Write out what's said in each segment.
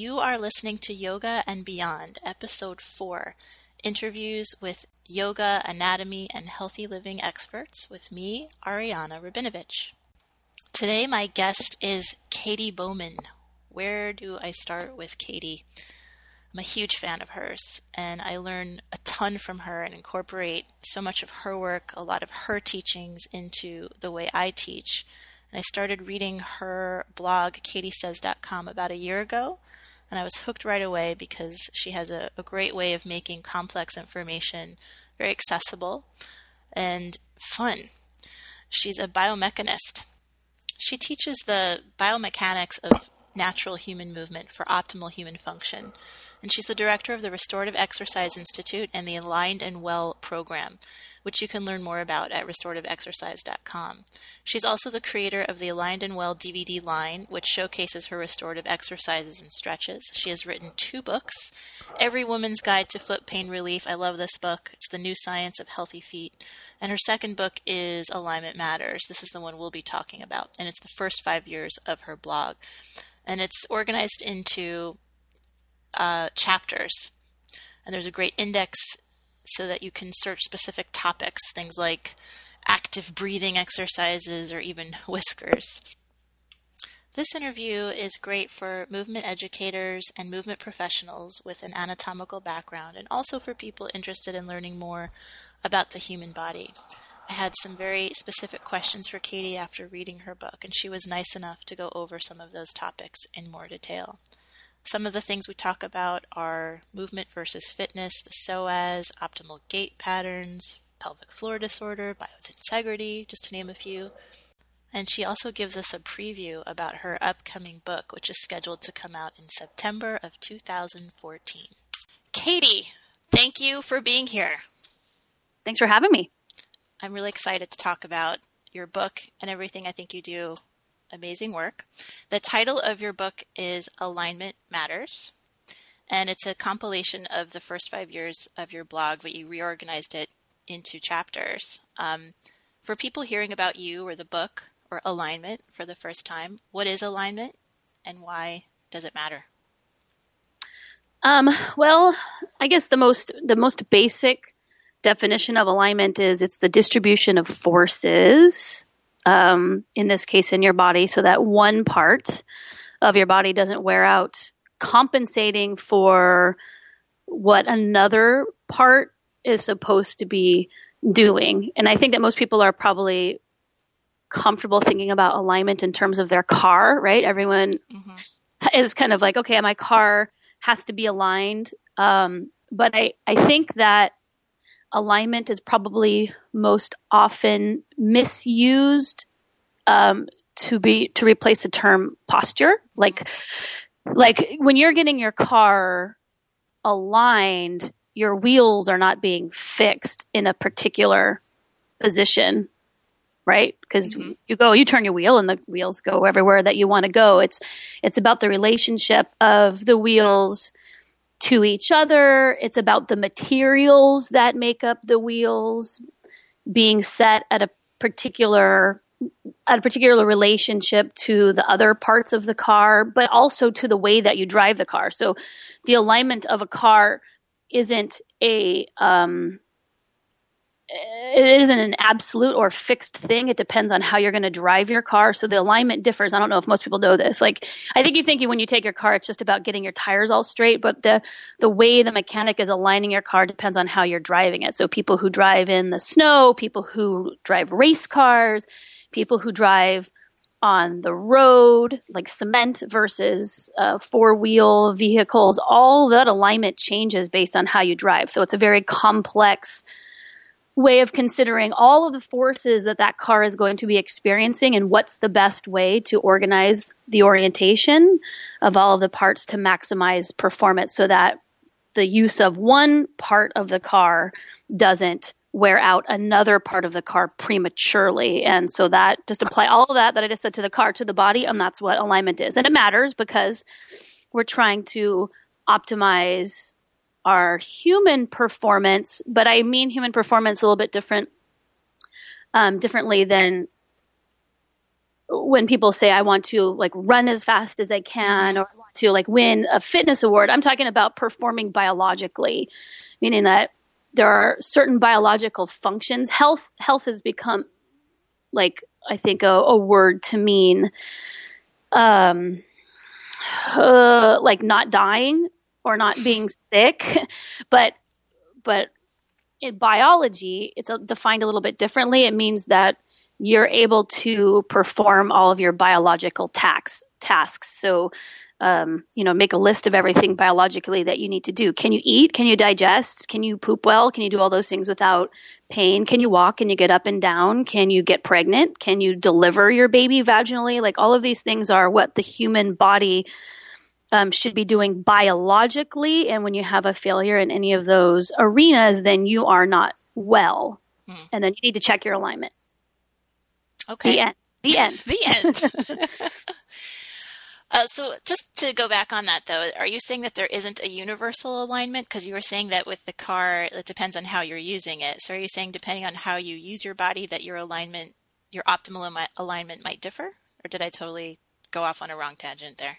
You are listening to Yoga and Beyond, Episode 4 Interviews with Yoga, Anatomy, and Healthy Living Experts with me, Ariana Rabinovich. Today, my guest is Katy Bowman. Where do I start with Katy? I'm a huge fan of hers, and I learn a ton from her and incorporate so much of her work, a lot of her teachings into the way I teach. And I started reading her blog, katysays.com, about a year ago, and I was hooked right away because she has a, a great way of making complex information very accessible and fun. She's a biomechanist. She teaches the biomechanics of natural human movement for optimal human function and she's the director of the Restorative Exercise Institute and the Aligned and Well program, which you can learn more about at restorativeexercise.com. She's also the creator of the Aligned and Well DVD line, which showcases her restorative exercises and stretches. She has written two books Every Woman's Guide to Foot Pain Relief. I love this book. It's The New Science of Healthy Feet. And her second book is Alignment Matters. This is the one we'll be talking about, and it's the first five years of her blog. And it's organized into uh, chapters. And there's a great index so that you can search specific topics, things like active breathing exercises or even whiskers. This interview is great for movement educators and movement professionals with an anatomical background, and also for people interested in learning more about the human body. I had some very specific questions for Katy after reading her book, and she was nice enough to go over some of those topics in more detail. Some of the things we talk about are movement versus fitness, the psoas, optimal gait patterns, pelvic floor disorder, biotensegrity, just to name a few. And she also gives us a preview about her upcoming book, which is scheduled to come out in September of 2014. Katy, thank you for being here. Thanks for having me. I'm really excited to talk about your book and everything I think you do amazing work. The title of your book is Alignment Matters, and it's a compilation of the first five years of your blog, but you reorganized it into chapters. Um, for people hearing about you or the book or alignment for the first time, what is alignment and why does it matter? Um, well, I guess the most the most basic definition of alignment is it's the distribution of forces um, in this case in your body, so that one part of your body doesn't wear out, compensating for what another part is supposed to be doing. And I think that most people are probably comfortable thinking about alignment in terms of their car, right? Everyone mm-hmm. is kind of like, okay, my car has to be aligned. Um, but I, I think that alignment is probably most often misused um, to be to replace the term posture. Like like when you're getting your car aligned, your wheels are not being fixed in a particular position right because mm-hmm. you go you turn your wheel and the wheels go everywhere that you want to go it's it's about the relationship of the wheels to each other. It's about the materials that make up the wheels being set at a particular at a particular relationship to the other parts of the car, but also to the way that you drive the car. So the alignment of a car isn't a um, it isn't an absolute or fixed thing. It depends on how you're going to drive your car. So the alignment differs. I don't know if most people know this. Like, I think you think when you take your car, it's just about getting your tires all straight, but the the way the mechanic is aligning your car depends on how you're driving it. So people who drive in the snow, people who drive race cars, people who drive on the road, like cement versus uh, four wheel vehicles, all that alignment changes based on how you drive. So it's a very complex way of considering all of the forces that that car is going to be experiencing and what's the best way to organize the orientation of all of the parts to maximize performance so that the use of one part of the car doesn't wear out another part of the car prematurely. And so that just apply all of that that i just said to the car to the body and that's what alignment is. And it matters because we're trying to optimize our human performance, but I mean human performance a little bit different, um, differently than when people say I want to like run as fast as I can or I want to like win a fitness award. I'm talking about performing biologically, meaning that there are certain biological functions. Health health has become like I think a, a word to mean um uh, like not dying or not being sick, but but in biology, it's defined a little bit differently. It means that you're able to perform all of your biological tax, tasks. So, um, you know, make a list of everything biologically that you need to do. Can you eat? Can you digest? Can you poop well? Can you do all those things without pain? Can you walk? Can you get up and down? Can you get pregnant? Can you deliver your baby vaginally? Like all of these things are what the human body um, should be doing biologically. And when you have a failure in any of those arenas, then you are not well. Hmm. And then you need to check your alignment. Okay. The end. The end. the end. uh, so, just to go back on that, though, are you saying that there isn't a universal alignment? Because you were saying that with the car, it depends on how you're using it. So, are you saying depending on how you use your body, that your alignment, your optimal alignment might differ? Or did I totally go off on a wrong tangent there?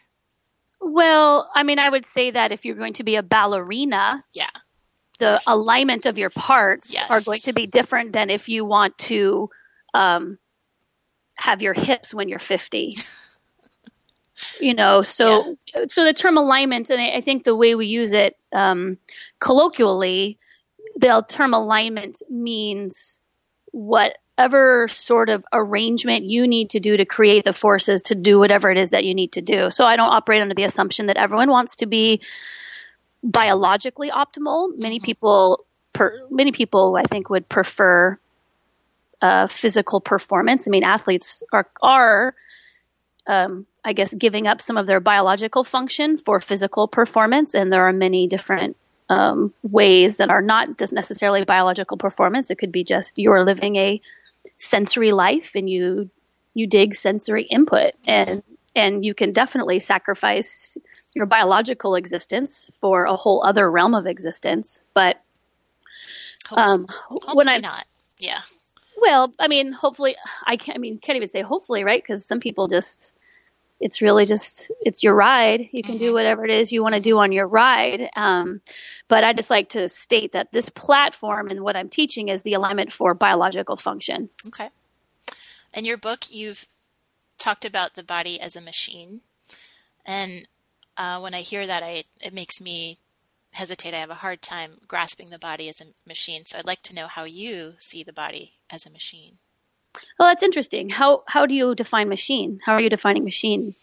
Well, I mean, I would say that if you're going to be a ballerina, yeah, the alignment of your parts yes. are going to be different than if you want to um, have your hips when you're 50. you know, so yeah. so the term alignment, and I, I, think the way we use it um, colloquially, the term alignment means whatever sort of arrangement you need to do to create the forces to do whatever it is that you need to do. So I don't operate under the assumption that everyone wants to be biologically optimal. Many mm-hmm. people, per, many people, I think, would prefer uh, physical performance. I mean, athletes are are, um, I guess, giving up some of their biological function for physical performance, and there are many different um, ways that are not necessarily biological performance. It could be just you're living a sensory life and you you dig sensory input and and you can definitely sacrifice your biological existence for a whole other realm of existence but um, when I'm not, yeah. Well, I mean, hopefully, I can't. I mean, can't even say hopefully, right? Because some people just, it's really just, it's your ride. You can mm-hmm. do whatever it is you want to do on your ride. Um, but I just like to state that this platform and what I'm teaching is the alignment for biological function. Okay. In your book, you've talked about the body as a machine. And uh, when I hear that, I, it makes me hesitate. I have a hard time grasping the body as a machine. So I'd like to know how you see the body as a machine. Well, that's interesting. How how do you define machine? How are you defining machine?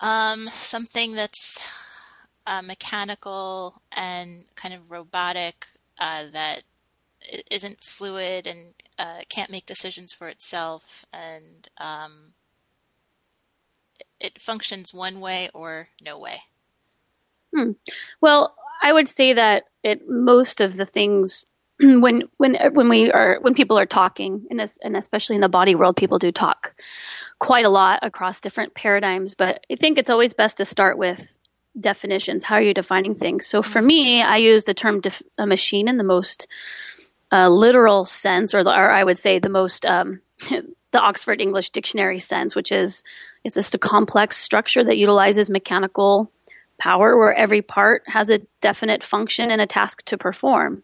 Um, something that's uh, mechanical and kind of robotic uh, that isn't fluid and uh, can't make decisions for itself and um, it functions one way or no way. Hmm. Well, I would say that it most of the things when when when we are when people are talking and, and especially in the body world, people do talk quite a lot across different paradigms. But I think it's always best to start with definitions. How are you defining things? So for me, I use the term def- a machine in the most uh, literal sense, or, the, or, I would say the most um, the Oxford English Dictionary sense, which is it's just a complex structure that utilizes mechanical power, where every part has a definite function and a task to perform.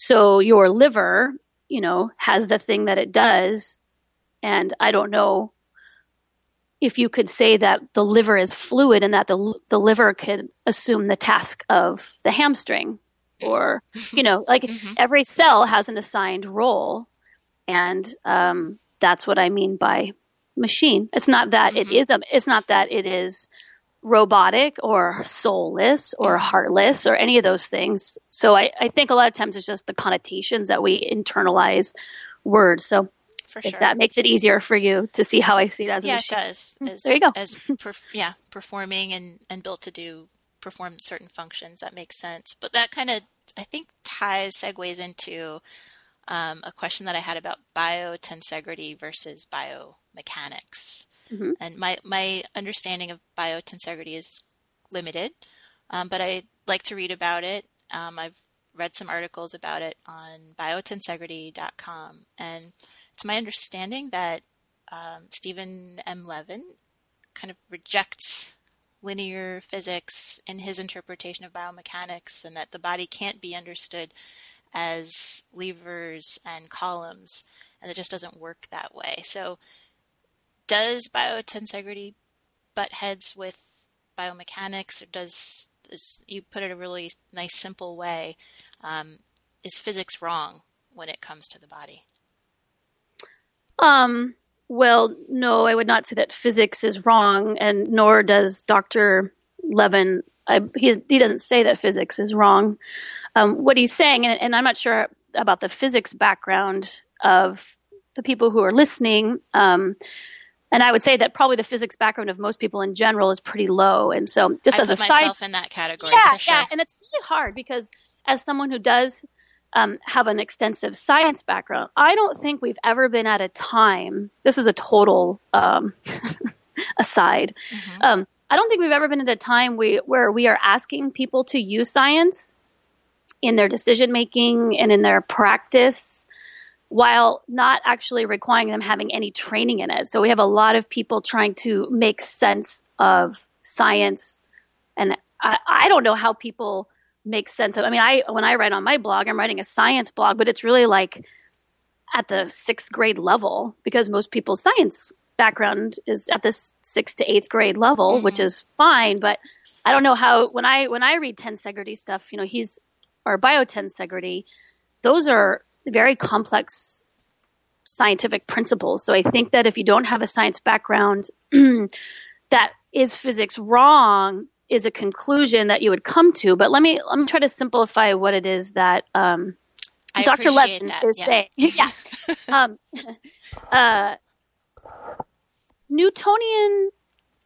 So your liver, you know, has the thing that it does, and I don't know if you could say that the liver is fluid and that the the liver could assume the task of the hamstring or you know like mm-hmm. every cell has an assigned role and um, that's what i mean by machine it's not that mm-hmm. it is a, it's not that it is robotic or soulless or heartless or any of those things so I, I think a lot of times it's just the connotations that we internalize words so for if sure. that makes it easier for you to see how I see it as yeah, a machine. it does. Mm, as, there you go. as per, yeah, performing and and built to do perform certain functions. That makes sense. But that kind of I think ties segues into um, a question that I had about biotensegrity versus biomechanics. Mm-hmm. And my my understanding of biotensegrity is limited, um, but I like to read about it. Um, I've read some articles about it on biotensegrity.com and it's my understanding that um, Stephen M. Levin kind of rejects linear physics in his interpretation of biomechanics and that the body can't be understood as levers and columns and it just doesn't work that way. So does biotensegrity butt heads with biomechanics or does this, you put it a really nice simple way um, is physics wrong when it comes to the body? Um, well, no, I would not say that physics is wrong, and nor does Dr. Levin. I, he, he doesn't say that physics is wrong. Um, what he's saying, and, and, I'm not sure about the physics background of the people who are listening, um, and I would say that probably the physics background of most people in general is pretty low. And so, just I as a side, in that category, yeah, sure. yeah, and it's really hard because as someone who does um, have an extensive science background, I don't think we've ever been at a time. This is a total um, aside. Mm-hmm. Um, I don't think we've ever been at a time we, where we are asking people to use science in their decision making and in their practice while not actually requiring them having any training in it. So we have a lot of people trying to make sense of science. And I, I don't know how people make sense of. I mean, I when I write on my blog, I'm writing a science blog, but it's really like at the sixth grade level because most people's science background is at this sixth to eighth grade level, mm-hmm. which is fine. But I don't know how when I when I read tensegrity stuff, you know, he's or biotensegrity, those are very complex scientific principles. So I think that if you don't have a science background, that is physics wrong is a conclusion that you would come to. But let me let me try to simplify what it is that um, Dr. Levin that, is yeah. saying. yeah. um, uh, Newtonian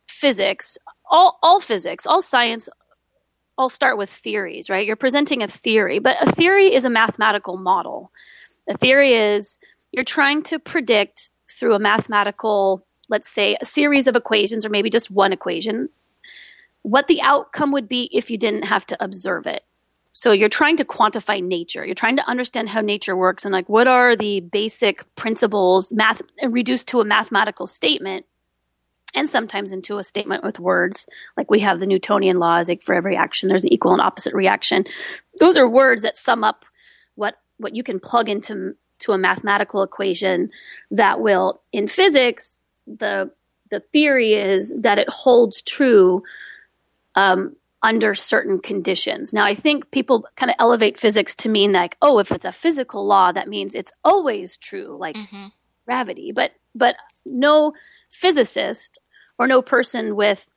physics, all all physics, all science, all start with theories, right? You're presenting a theory, but a theory is a mathematical model. A theory is you're trying to predict through a mathematical, let's say, a series of equations, or maybe just one equation, what the outcome would be if you didn't have to observe it. So you're trying to quantify nature. You're trying to understand how nature works and like what are the basic principles math reduced to a mathematical statement and sometimes into a statement with words. Like we have the Newtonian laws, like for every action there's an equal and opposite reaction. Those are words that sum up what what you can plug into to a mathematical equation that will in physics the the theory is that it holds true um, under certain conditions. Now, I think people kind of elevate physics to mean like, oh, if it's a physical law, that means it's always true, like mm-hmm. gravity. But but no physicist or no person with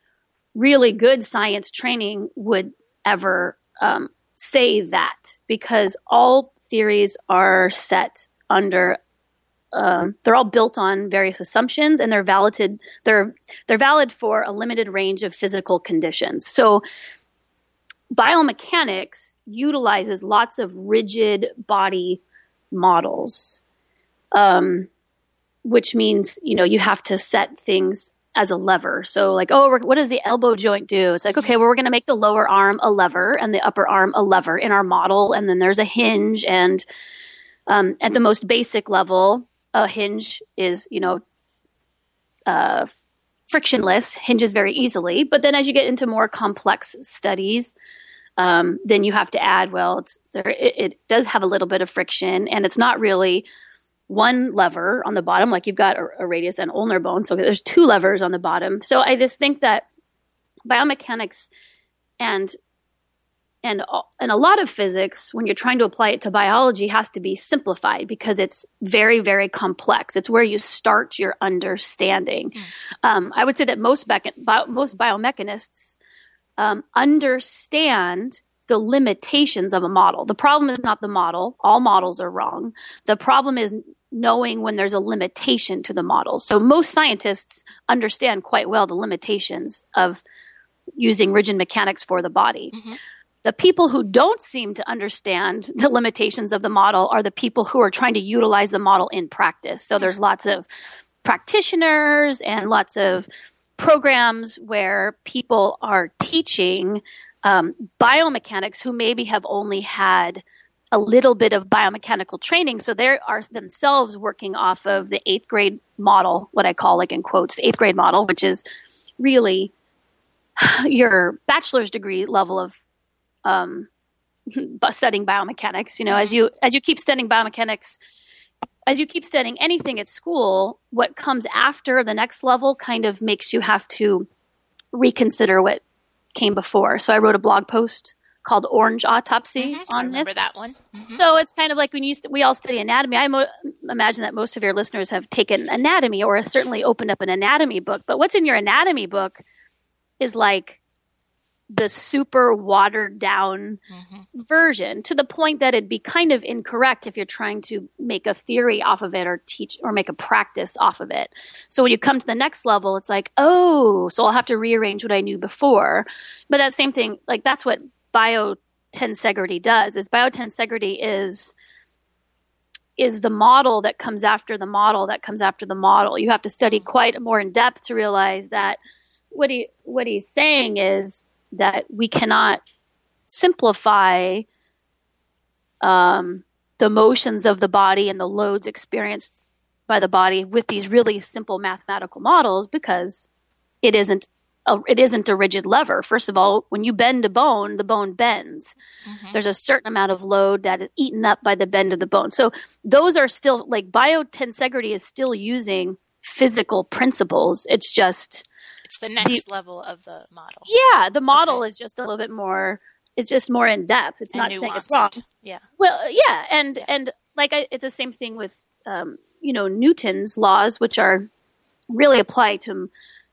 really good science training would ever um, say that because all theories are set under um, they're all built on various assumptions and they're valid they're they're valid for a limited range of physical conditions. So biomechanics utilizes lots of rigid body models um, which means you know you have to set things as a lever. So like oh what does the elbow joint do? It's like okay well we're going to make the lower arm a lever and the upper arm a lever in our model. And then there's a hinge. And um, at the most basic level a hinge is, you know, uh, frictionless, hinges very easily. But then as you get into more complex studies, um, then you have to add, well, there, it, it, does have a little bit of friction, and it's not really one lever on the bottom, like you've got a, a radius and ulnar bone. So there's two levers on the bottom. So I just think that biomechanics and and and a lot of physics when you're trying to apply it to biology has to be simplified because it's very very complex it's where you start your understanding mm. um, i would say that most bio, most biomechanists um, understand the limitations of a model. The problem is not the model. All models are wrong. The problem is knowing when there's a limitation to the model. So most scientists understand quite well the limitations of using rigid mechanics for the body. Mm-hmm. The people who don't seem to understand the limitations of the model are the people who are trying to utilize the model in practice. So there's lots of practitioners and lots of programs where people are teaching um, biomechanics who maybe have only had a little bit of biomechanical training. So they are themselves working off of the eighth grade model, what I call like in quotes, eighth grade model, which is really your bachelor's degree level of um, studying biomechanics. You know, as you as you keep studying biomechanics, as you keep studying anything at school, what comes after the next level kind of makes you have to reconsider what came before. So I wrote a blog post called Orange Autopsy mm-hmm. on this. that one. Mm-hmm. So it's kind of like when you st- we all study anatomy. I mo- imagine that most of your listeners have taken anatomy or certainly opened up an anatomy book. But what's in your anatomy book is like the super watered down Mm-hmm. version to the point that it'd be kind of incorrect if you're trying to make a theory off of it or teach or make a practice off of it. So when you come to the next level, it's like, oh, so I'll have to rearrange what I knew before. But that same thing, like that's what biotensegrity does. Is biotensegrity is is the model that comes after the model that comes after the model. You have to study quite more in depth to realize that what he what he's saying is that we cannot simplify um, the motions of the body and the loads experienced by the body with these really simple mathematical models because it isn't a, it isn't a rigid lever. First of all, when you bend a bone, the bone bends. Mhm. There's a certain amount of load that is eaten up by the bend of the bone. So those are still like biotensegrity is still using physical principles. It's just It's the next level of the model. yeah, the model Okay. is just a little bit more. It's just more in depth. It's and not saying it's wrong. Yeah. Well, yeah, and Yeah. and like I, it's the same thing with um, you know Newton's laws, which are really apply to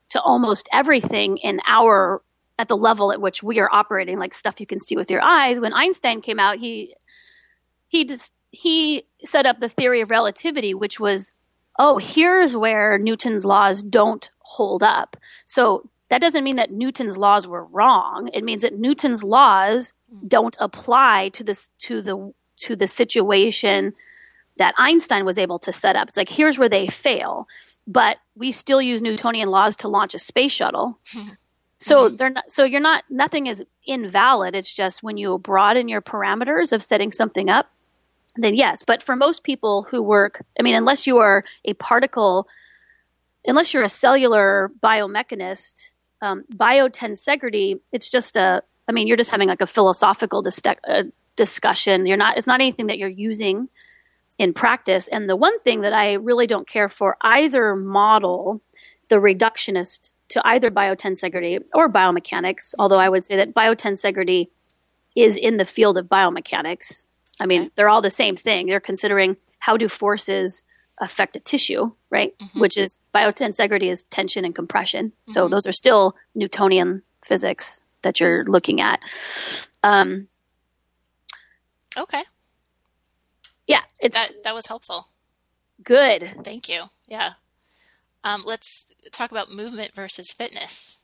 to almost everything in our at the level at which we are operating, like stuff you can see with your eyes. When Einstein came out, he he just he set up the theory of relativity, which was oh, here's where Newton's laws don't hold up. So that doesn't mean that Newton's laws were wrong. It means that Newton's laws don't apply to this to the to the situation that Einstein was able to set up. It's like here's where they fail, but we still use Newtonian laws to launch a space shuttle. So mm-hmm. they're not so you're not nothing is invalid. It's just when you broaden your parameters of setting something up, then yes. But for most people who work, I mean, unless you are a particle, unless you're a cellular biomechanist, um, biotensegrity, it's just a. I mean, you're just having like a philosophical dis- uh, discussion. You're not. It's not anything that you're using in practice. And the one thing that I really don't care for either model, the reductionist to either biotensegrity or biomechanics, although I would say that biotensegrity is in the field of biomechanics. I mean, Okay. they're all the same thing. They're considering how do forces affect a tissue, right? Mhm. Which is biotensegrity is tension and compression. So Mhm. those are still Newtonian physics that you're looking at. Um, Okay. yeah, it's That that was helpful. good. Thank you. Yeah. Um, let's talk about movement versus fitness.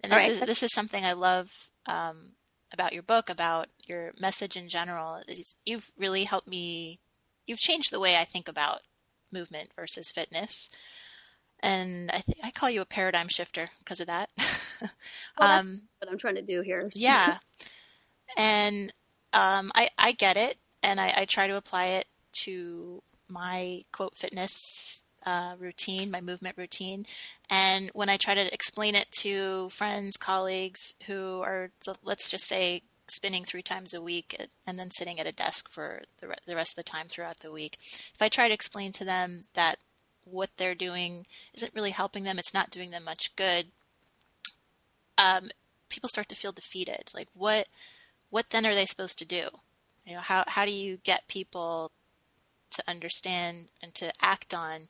And this right. is this is something I love um, about your book, about your message in general. Is You've really helped me. You've changed the way I think about movement versus fitness, and I th- I call you a paradigm shifter because of that. Well, that's um, what I'm trying to do here. yeah, and um, I I get it, and I, I try to apply it to my quote fitness uh, routine, my movement routine, and when I try to explain it to friends, colleagues who are let's just say spinning three times a week and then sitting at a desk for the, the rest of the time throughout the week, if I try to explain to them that what they're doing isn't really helping them, it's not doing them much good, um, people start to feel defeated. Like what what then are they supposed to do? You know, how how do you get people to understand and to act on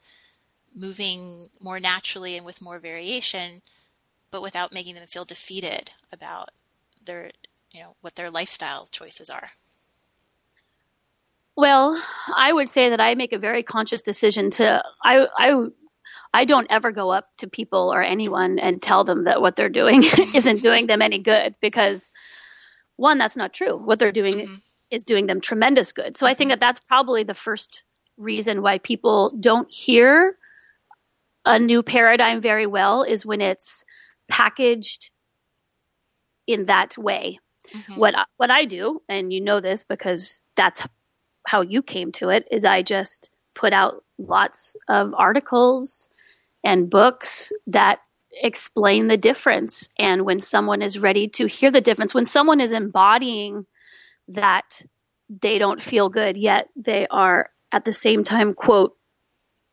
moving more naturally and with more variation, but without making them feel defeated about their you know what their lifestyle choices are. Well, I would say that I make a very conscious decision to I I I don't ever go up to people or anyone and tell them that what they're doing isn't doing them any good because one that's not true. What they're doing Mhm. is doing them tremendous good. So I think that that's probably the first reason why people don't hear a new paradigm very well is when it's packaged in that way Mhm. what I- what I do, and you know this because that's how you came to it, is I just put out lots of articles and books that explain the difference. And when someone is ready to hear the difference when someone is embodying that they don't feel good yet they are at the same time quote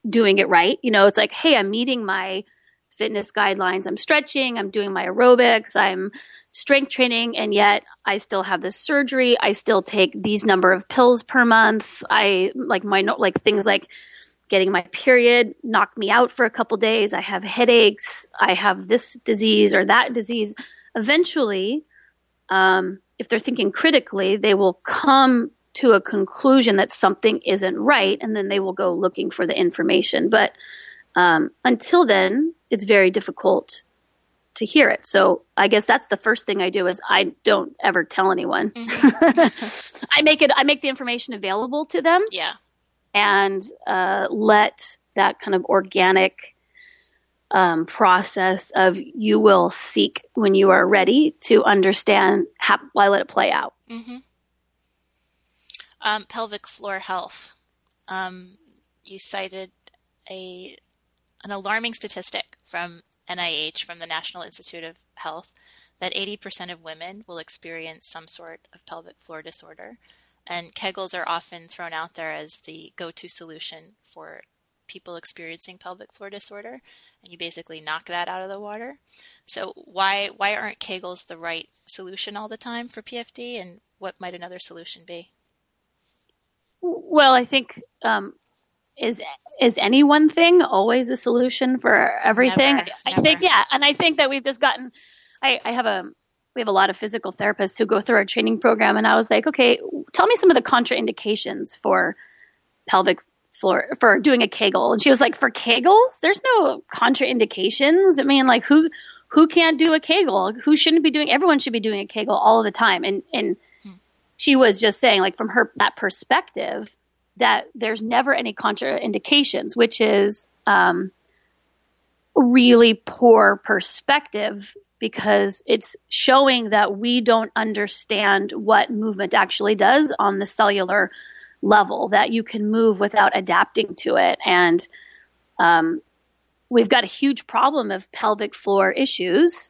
doing it right. You know it's like hey i'm meeting my fitness guidelines. I'm stretching. I'm doing my aerobics. I'm strength training and yet i still have this surgery i still take these number of pills per month i like my like things like getting my period knocked me out for a couple days. I have headaches. I have this disease or that disease. Eventually, um, if they're thinking critically, they will come to a conclusion that something isn't right, and then they will go looking for the information. But um, until then, it's very difficult to hear it. So I guess that's the first thing I do is I don't ever tell anyone. Mm-hmm. I make it. I make the information available to them. Yeah and uh, let that kind of organic um, process of you will seek when you are ready to understand how I let it play out. Mm-hmm. Um, pelvic floor health. Um, you cited a an alarming statistic from NIH, from the National Institute of Health, that 80% of women will experience some sort of pelvic floor disorder. And Kegels are often thrown out there as the go to solution for people experiencing pelvic floor disorder and you basically knock that out of the water. So why why aren't Kegels the right solution all the time for PFD and what might another solution be? Well, I think um, is is any one thing always a solution for everything? Never, I never. think yeah, and I think that we've just gotten I, I have a we have a lot of physical therapists who go through our training program and i was like okay tell me some of the contraindications for pelvic floor for doing a kegel and she was like for kegels there's no contraindications i mean like who who can't do a kegel who shouldn't be doing everyone should be doing a kegel all the time and and hmm. she was just saying like from her that perspective that there's never any contraindications which is um, really poor perspective because it's showing that we don't understand what movement actually does on the cellular level, that you can move without adapting to it. And um, we've got a huge problem of pelvic floor issues.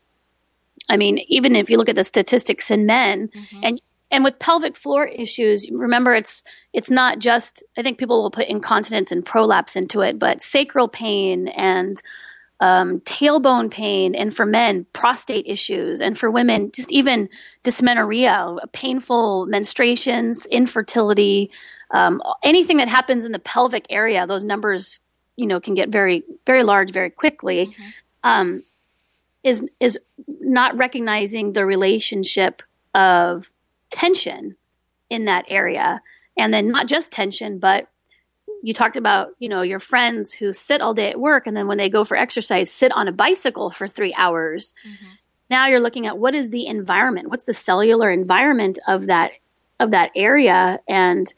I mean, even if you look at the statistics in men, mm-hmm. and and with pelvic floor issues, remember it's it's not just. I think people will put incontinence and prolapse into it, but sacral pain and um, tailbone pain, and for men, prostate issues, and for women, just even dysmenorrhea, painful menstruations, infertility, um, anything that happens in the pelvic area, those numbers, you know, can get very, very large very quickly. Mm-hmm. Um, is is not recognizing the relationship of tension in that area, and then not just tension, but you talked about you know your friends who sit all day at work and then when they go for exercise sit on a bicycle for three hours. Mm-hmm. now you're looking at what is the environment? What's the cellular environment of that of that area? And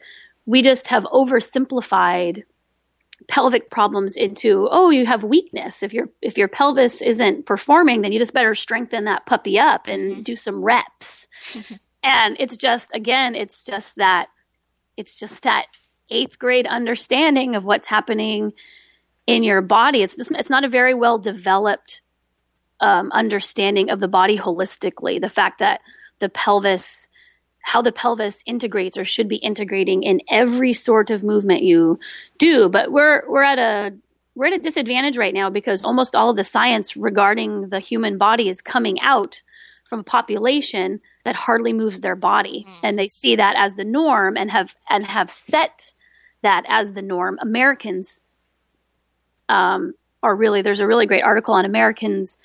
we just have oversimplified pelvic problems into oh you have weakness. If your if your pelvis isn't performing then you just better strengthen that puppy up and mm-hmm. do some reps and it's just again it's just that it's just that eighth grade understanding of what's happening in your body. It's just, it's not a very well developed um, understanding of the body holistically. The fact that the pelvis, how the pelvis integrates or should be integrating in every sort of movement you do. But we're we're at a we're at a disadvantage right now because almost all of the science regarding the human body is coming out from a population that hardly moves their body. Mm. and they see that as the norm and have and have set that as the norm. Americans um, are really there's a really great article on Americans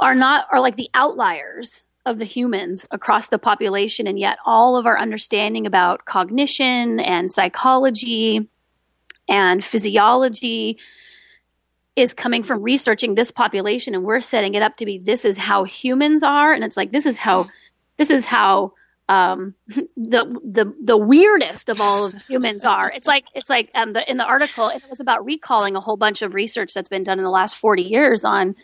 are not are like the outliers of the humans across the population, and yet all of our understanding about cognition and psychology and physiology is coming from researching this population. And we're setting it up to be this is how humans are. And it's like this is how this is how um, the the the weirdest of all of humans are. It's like it's like um, the, in the article it was about recalling a whole bunch of research that's been done in the last forty years on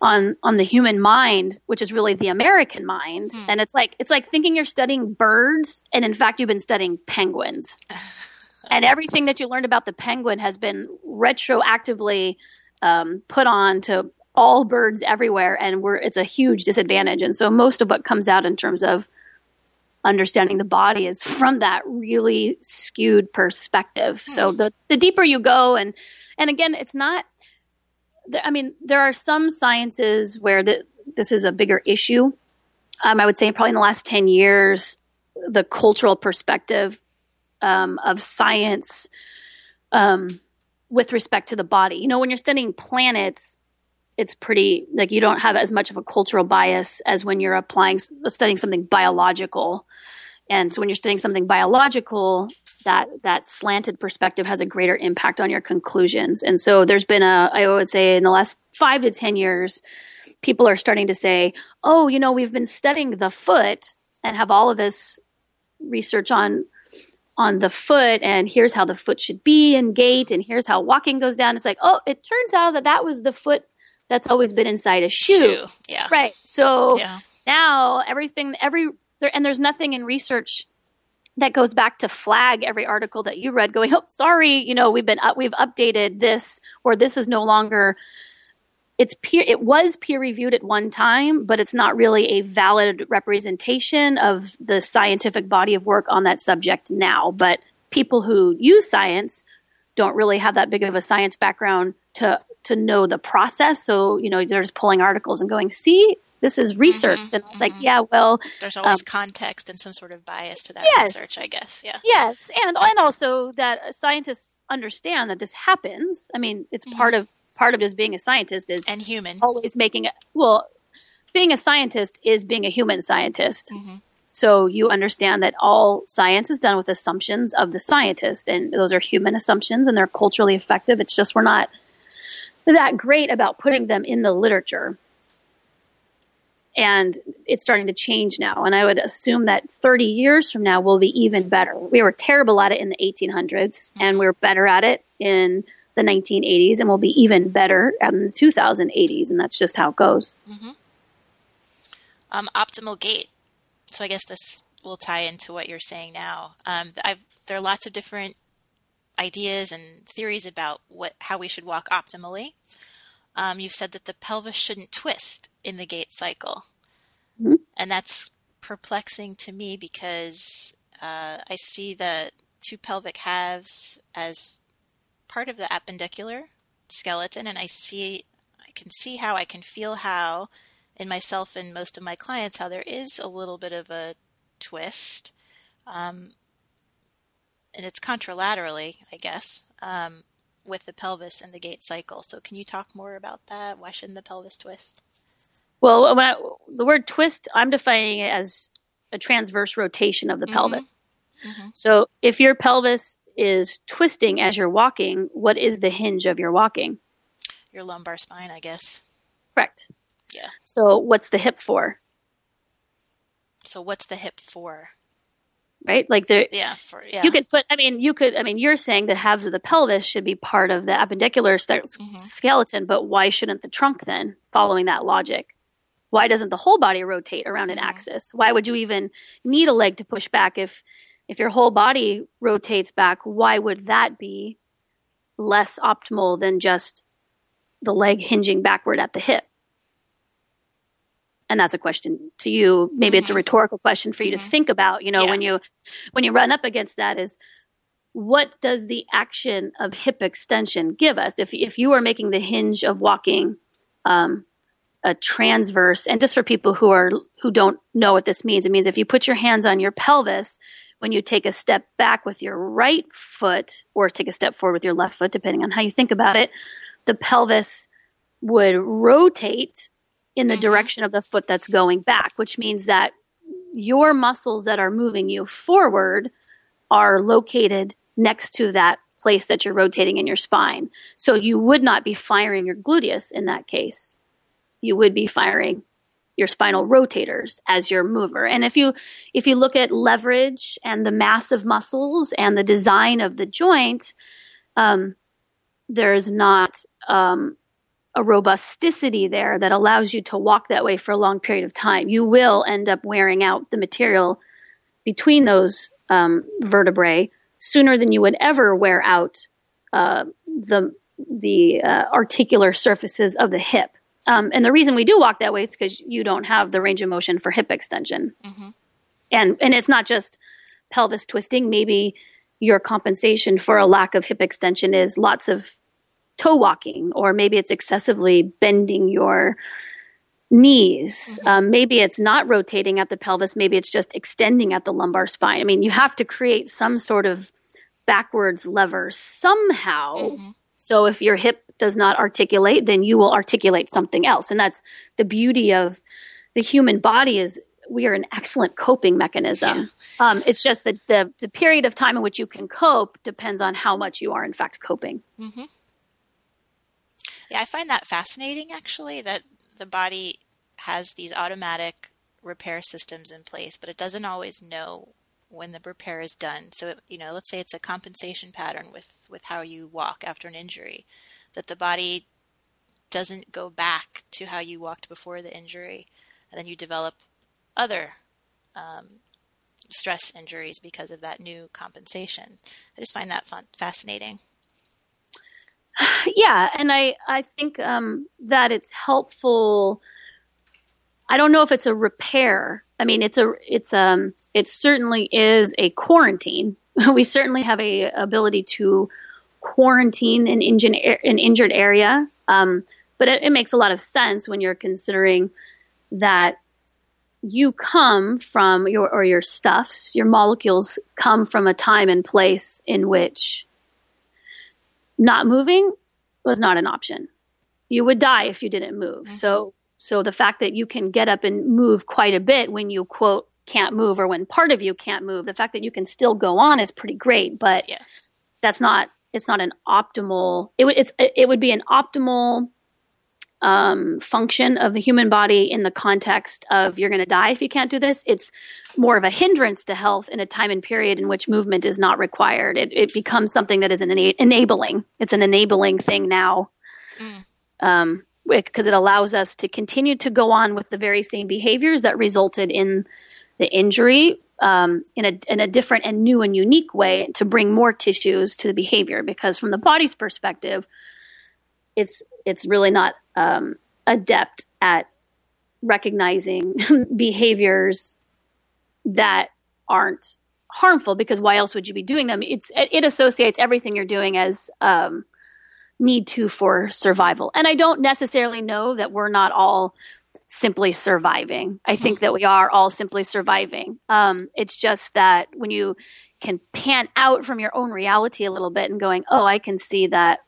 on on the human mind, which is really the American mind. Hmm. And it's like it's like thinking you're studying birds, and in fact you've been studying penguins. and everything that you learned about the penguin has been retroactively um, put on to all birds everywhere, and we're it's a huge disadvantage. And so most of what comes out in terms of understanding the body is from that really skewed perspective. Hmm. So the the deeper you go, and and again, it's not. I mean, there are some sciences where the, this is a bigger issue. Um, I would say probably in the last ten years, the cultural perspective um, of science um, with respect to the body. You know, when you're studying planets, it's pretty like you don't have as much of a cultural bias as when you're applying studying something biological. And so when you're studying something biological, that that slanted perspective has a greater impact on your conclusions. And so there's been a I would say in the last 5 to 10 years people are starting to say, "Oh, you know, we've been studying the foot and have all of this research on on the foot and here's how the foot should be and gait and here's how walking goes down it's like oh it turns out that that was the foot that's always been inside a shoe, shoe. yeah right so yeah. now everything every there and there's nothing in research that goes back to flag every article that you read going oh sorry you know we've been we've updated this or this is no longer it's peer it was peer reviewed at one time but it's not really a valid representation of the scientific body of work on that subject now but people who use science don't really have that big of a science background to to know the process. So you know they're just pulling articles and going see this is research. Mm-hmm, and it's mm-hmm. like yeah well there's always um, context and some sort of bias to that yes, research i guess. Yeah. Yes. And and also that scientists understand that this happens. I mean it's mm-hmm. part of part of just being a scientist is and human. always making it well being a scientist is being a human scientist. Mm-hmm. so you understand that all science is done with assumptions of the scientist and those are human assumptions and they're culturally effective. It's just we're not that great about putting them in the literature and it's starting to change now and i would assume that 30 years from now we'll be even better we were terrible at it in the 1800s mm-hmm. and we're better at it in the 1980s and will be even better in the 2080s. And that's just how it goes. Mm-hmm. Um, optimal gait. So I guess this will tie into what you're saying now. Um, there are lots of different ideas and theories about what how we should walk optimally. Um, you've said that the pelvis shouldn't twist in the gait cycle, mm-hmm. and that's perplexing to me because uh, I see the two pelvic halves as part of the appendicular skeleton, and I see, I can see how, I can feel how, in myself and most of my clients, how there is a little bit of a twist, um, and it's contralaterally, I guess, um, with the pelvis and the gait cycle. So, can you talk more about that? Why shouldn't the pelvis twist? Well, when I, the word twist, I'm defining it as a transverse rotation of the mm-hmm. pelvis. Mm-hmm. So, if your pelvis is twisting as you're walking, what is the hinge of your walking? Your lumbar spine, I guess. Correct. Yeah. So what's the hip for? So what's the hip for? Right? Like there Yeah, for yeah. You could put I mean, you could I mean, you're saying the halves of the pelvis should be part of the appendicular mm-hmm. skeleton, but why shouldn't the trunk then following that logic? Why doesn't the whole body rotate around an mm-hmm. axis? Why would you even need a leg to push back if if your whole body rotates back, why would that be less optimal than just the leg hinging backward at the hip? And that's a question to you. Maybe mm-hmm. it's a mm-hmm. rhetorical question for you mm-hmm. to think about. You know, yeah. when you when you run up against that, is what does the action of hip extension give us? If if you are making the hinge of walking um, a transverse, and just for people who are who don't know what this means, it means if you put your hands on your pelvis, when you take a step back with your right foot or take a step forward with your left foot, depending on how you think about it, the pelvis would rotate in the mm-hmm. direction of the foot that's going back, which means that your muscles that are moving you forward are located next to that place that you're rotating in your spine. So you would not be firing your gluteus in that case. You would be firing your spinal rotators as your mover. And if you if you look at leverage and the mass of muscles and the design of the joint, um, there is not um, a robusticity there that allows you to walk that way for a long period of time. You will end up wearing out the material between those um, vertebrae sooner than you would ever wear out uh, the the uh, articular surfaces of the hip. Um, and the reason we do walk that way is because you don't have the range of motion for hip extension. Mm-hmm. And and it's not just pelvis twisting. Maybe your compensation for a lack of hip extension is lots of toe walking, or maybe it's excessively bending your knees. Mm-hmm. Um, maybe it's not rotating at the pelvis. Maybe it's just extending at the lumbar spine. I mean, you have to create some sort of backwards lever somehow. Mm-hmm. So if your hip does not articulate, then you will articulate something else. And that's the beauty of the human body is we are an excellent coping mechanism. Um, it's just that the, the period of time in which you can cope depends on how much you are in fact coping. Mm-hmm. I find that fascinating actually that the body has these automatic repair systems in place, but it doesn't always know when the repair is done. So, you know, let's say it's a compensation pattern with, with how you walk after an injury, that the body doesn't go back to how you walked before the injury, and then you develop other um, stress injuries because of that new compensation. I just find that fun, fascinating. Yeah, and I I think um, that it's helpful. I don't know if it's a repair. I mean, it's a it's um it certainly is a quarantine. we certainly have a ability to quarantine an, injured an injured area, um, but it, it makes a lot of sense when you're considering that you come from your or your stuffs, your molecules come from a time and place in which not moving was not an option. You would die if you didn't move. Mm-hmm. So so the fact that you can get up and move quite a bit when you quote can't move or when part of you can't move, the fact that you can still go on is pretty great, but Yeah. that's not it's not an optimal it would it's it would be an optimal um, function of the human body in the context of you're going to die if you can't do this. It's more of a hindrance to health in a time and period in which movement is not required. It, it becomes something that is an ena- enabling. It's an enabling thing now. Mm. Um, because it allows us to continue to go on with the very same behaviors that resulted in the injury um, in a in a different and new and unique way to bring more tissues to the behavior. Because from the body's perspective, it's it's really not um, adept at recognizing behaviors that aren't harmful. Because why else would you be doing them? It's it, associates everything you're doing as um, need to for survival. And I don't necessarily know that we're not all simply surviving. I think that we are all simply surviving. Um, it's just that when you can pan out from your own reality a little bit and going, oh, I can see that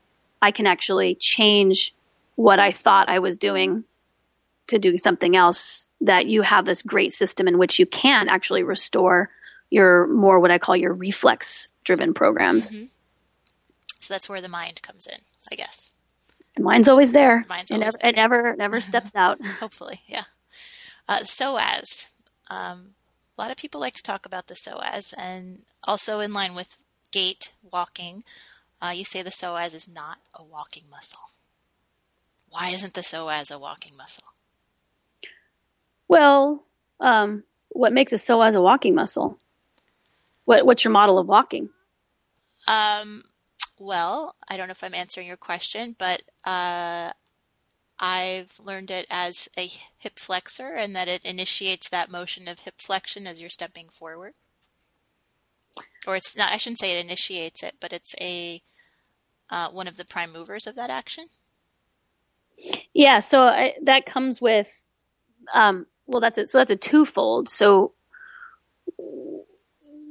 I can actually change what I thought I was doing to do something else, that you have this great system in which you can actually restore your more what I call your reflex driven programs. Mm-hmm. So that's where the mind comes in, I guess. The mind's always there. Mind's it, always never, it never never steps out. Hopefully, yeah. Uh, psoas. Um, a lot of people like to talk about the psoas, and also in line with gait, walking, uh, you say the psoas is not a walking muscle. Why isn't the psoas a walking muscle? Well, um, what makes a psoas a walking muscle? What what's your model of walking? Um, well, I don't know if I'm answering your question, but uh, I've learned it as a hip flexor and that it initiates that motion of hip flexion as you're stepping forward. Or it's not, I shouldn't say it initiates it, but it's a uh, one of the prime movers of that action. Yeah, so I, that comes with, um, well, that's it. So that's a twofold. So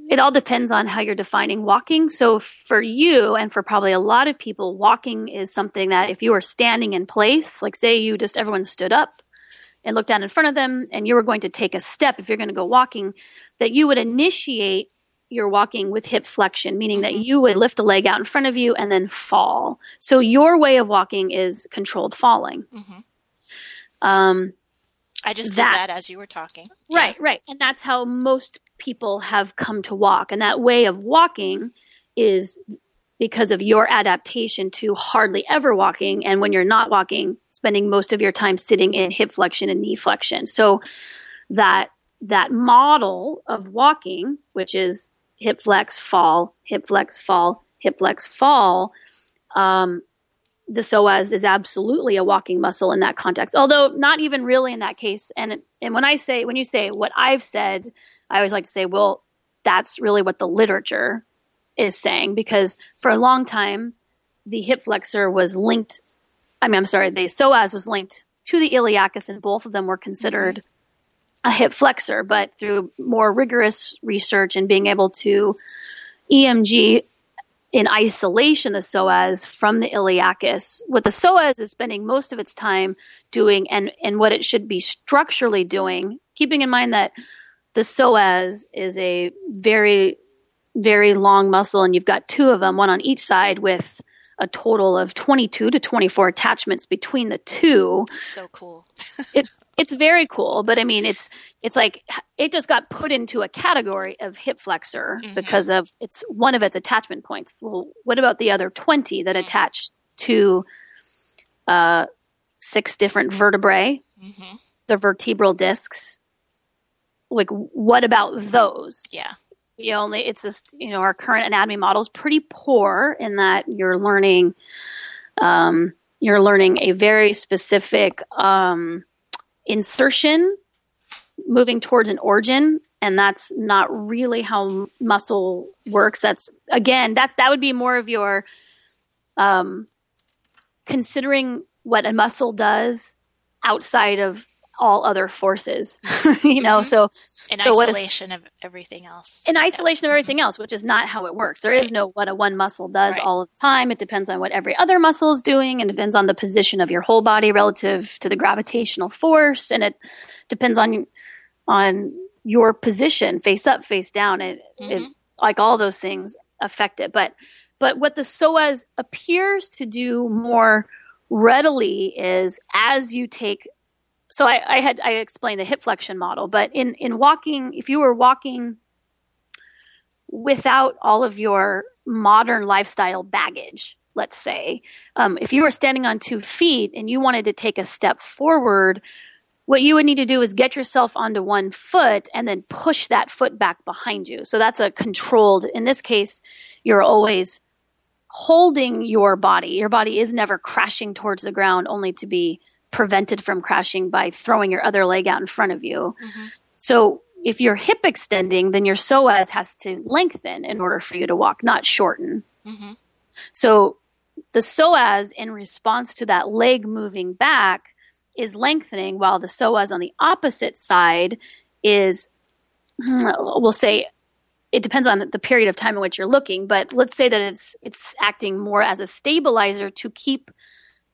it all depends on how you're defining walking. So for you and for probably a lot of people, walking is something that if you are standing in place, like say you just everyone stood up and looked down in front of them and you were going to take a step, if you're going to go walking, that you would initiate your walking with hip flexion, meaning that you would lift a leg out in front of you and then fall. So your way of walking is controlled falling. Mhm. Um, I just That- did that as you were talking. Right, right. And that's how most people have come to walk. And that way of walking is because of your adaptation to hardly ever walking. And when you're not walking, spending most of your time sitting in hip flexion and knee flexion. So that that model of walking, which is hip flex, fall, hip flex, fall, hip flex, fall, um, the psoas is absolutely a walking muscle in that context, although not even really in that case. And and when I say when you say what I've said, I always like to say, well, that's really what the literature is saying because for a long time the hip flexor was linked. I mean, I'm sorry, the psoas was linked to the iliacus, and both of them were considered a hip flexor. But through more rigorous research and being able to EMG in isolation the psoas from the iliacus. What the psoas is spending most of its time doing and, and what it should be structurally doing, keeping in mind that the psoas is a very, very long muscle and you've got two of them, one on each side with a total of 22 to 24 attachments between the two. So cool. it's it's very cool, but I mean it's it's like it just got put into a category of hip flexor mm-hmm. because of it's one of its attachment points. Well, what about the other 20 that mm-hmm. attach to uh, six different vertebrae, mm-hmm. the vertebral discs? Like what about those? Yeah we only it's just you know our current anatomy model is pretty poor in that you're learning um, you're learning a very specific um, insertion moving towards an origin and that's not really how muscle works that's again that that would be more of your um, considering what a muscle does outside of all other forces you know mm-hmm. so in so isolation is, of everything else. In isolation yeah. of everything else, which is not how it works. There right. is no what a one muscle does right. all of the time. It depends on what every other muscle is doing, and depends on the position of your whole body relative to the gravitational force, and it depends on on your position, face up, face down. It, mm-hmm. it like all those things affect it. But but what the psoas appears to do more readily is as you take so I, I, had I explained the hip flexion model, but in in walking, if you were walking without all of your modern lifestyle baggage, let's say, um, if you were standing on two feet and you wanted to take a step forward, what you would need to do is get yourself onto one foot and then push that foot back behind you. So that's a controlled. In this case, you're always holding your body. Your body is never crashing towards the ground, only to be prevented from crashing by throwing your other leg out in front of you. Mm-hmm. So if you're hip extending, then your psoas has to lengthen in order for you to walk, not shorten. Mm-hmm. So the psoas, in response to that leg moving back, is lengthening, while the psoas on the opposite side is, we'll say, it depends on the period of time in which you're looking, but let's say that it's it's acting more as a stabilizer to keep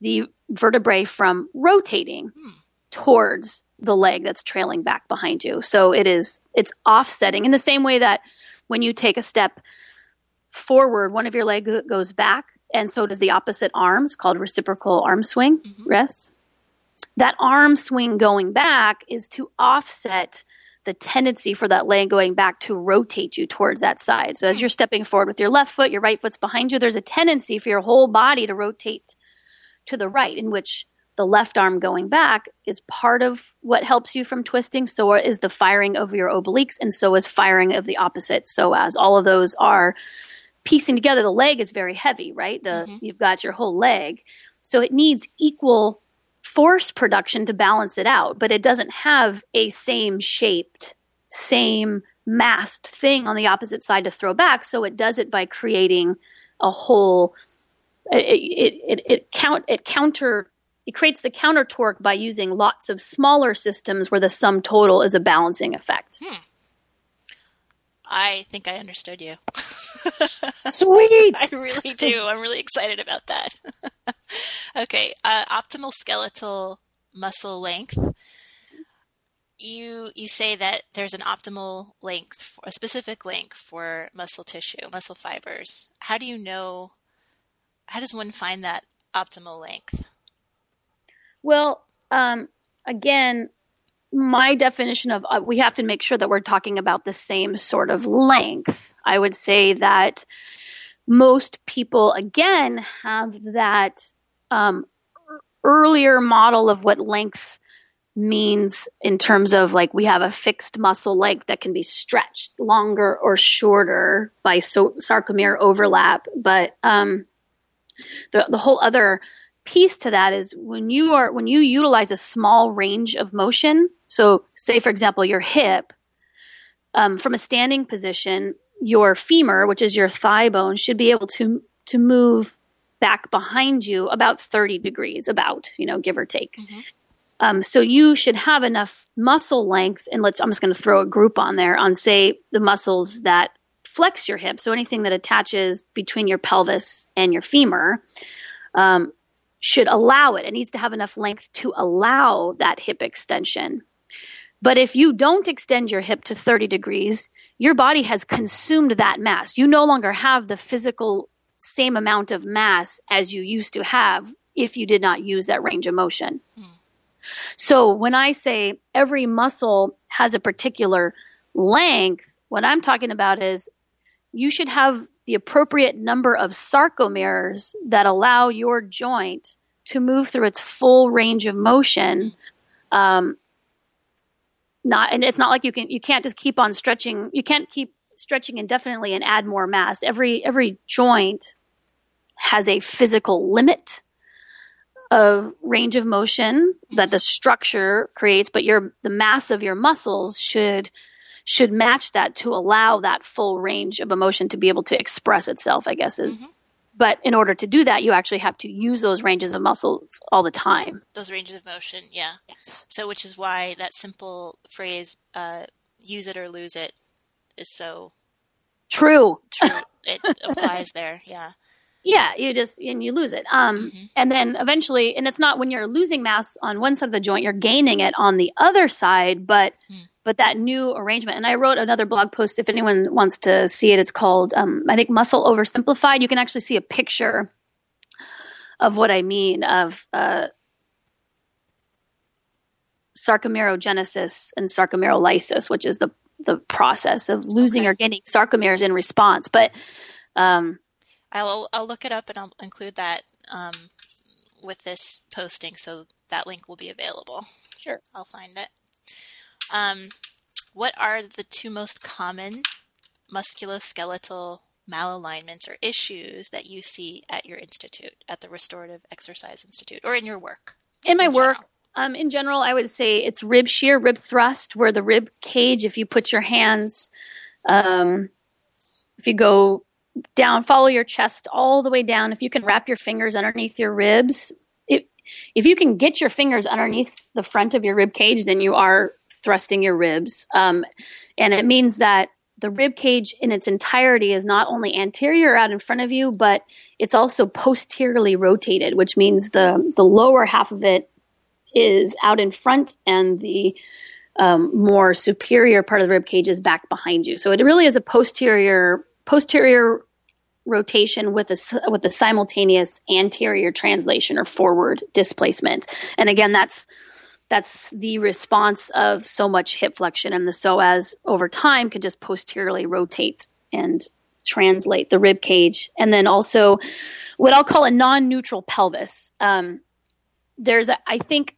the vertebrae from rotating hmm. towards the leg that's trailing back behind you. So it is it's offsetting in the same way that when you take a step forward, one of your leg goes back, and so does the opposite arm. It's called reciprocal arm swing, mm-hmm. res. That arm swing going back is to offset the tendency for that leg going back to rotate you towards that side. So as hmm. you're stepping forward with your left foot, your right foot's behind you, there's a tendency for your whole body to rotate to the right, in which the left arm going back is part of what helps you from twisting. So is the firing of your obliques, and so is firing of the opposite. So as all of those are piecing together, the leg is very heavy, right? The mm-hmm. you've got your whole leg, so it needs equal force production to balance it out, but it doesn't have a same shaped, same massed thing on the opposite side to throw back. So it does it by creating a whole it, it, it, count it counter it creates the counter torque by using lots of smaller systems where the sum total is a balancing effect. Hmm. I think I understood you. Sweet. I really do. I'm really excited about that. okay, uh, optimal skeletal muscle length. You you say that there's an optimal length, a specific length for muscle tissue, muscle fibers. How do you know how does one find that optimal length? Well, um, again, my definition of uh, we have to make sure that we're talking about the same sort of length. I would say that most people, again, have that um, earlier model of what length means in terms of like we have a fixed muscle length that can be stretched longer or shorter by so- sarcomere overlap. But um, the, the whole other piece to that is when you are when you utilize a small range of motion. So, say for example, your hip um, from a standing position, your femur, which is your thigh bone, should be able to to move back behind you about 30 degrees, about you know, give or take. Mm-hmm. Um, so you should have enough muscle length, and let's. I'm just going to throw a group on there on say the muscles that flex your hip. So anything that attaches between your pelvis and your femur. Um, should allow it. It needs to have enough length to allow that hip extension. But if you don't extend your hip to 30 degrees, your body has consumed that mass. You no longer have the physical same amount of mass as you used to have if you did not use that range of motion. So when I say every muscle has a particular length, what I'm talking about is you should have the appropriate number of sarcomeres that allow your joint to move through its full range of motion. Um, not and it's not like you can you can't just keep on stretching you can't keep stretching indefinitely and add more mass. Every every joint has a physical limit of range of motion that the structure creates but your the mass of your muscles should should match that to allow that full range of emotion to be able to express itself i guess is mm-hmm. But in order to do that, you actually have to use those ranges of muscles all the time. Those ranges of motion, yeah. Yes. So, which is why that simple phrase, uh, use it or lose it, is so true. True. it applies there, yeah. Yeah, you just and you lose it. Um, mm-hmm. and then eventually, and it's not when you're losing mass on one side of the joint, you're gaining it on the other side. But mm but that new arrangement and i wrote another blog post if anyone wants to see it it's called um, i think muscle oversimplified you can actually see a picture of what i mean of uh, sarcomerogenesis and sarcomerolysis which is the the process of losing okay. or gaining sarcomeres in response but um, I'll, I'll look it up and I'll include that um, with this posting so that link will be available. Sure. I'll find it. Um, what are the two most common musculoskeletal malalignments or issues that you see at your institute, at the Restorative Exercise Institute, or in your work? In my in work, um, in general, I would say it's rib shear, rib thrust, where the rib cage, if you put your hands, um, if you go down, follow your chest all the way down, if you can wrap your fingers underneath your ribs, if you can get your fingers underneath the front of your rib cage, then you are thrusting your ribs. Um, and it means that the rib cage in its entirety is not only anterior out in front of you, but it's also posteriorly rotated, which means the, the lower half of it is out in front and the um, more superior part of the rib cage is back behind you. So it really is a posterior posterior rotation with a with a simultaneous anterior translation or forward displacement. And again, that's that's the response of so much hip flexion and the psoas over time could just posteriorly rotate and translate the rib cage and then also what i'll call a non-neutral pelvis um, there's a, I think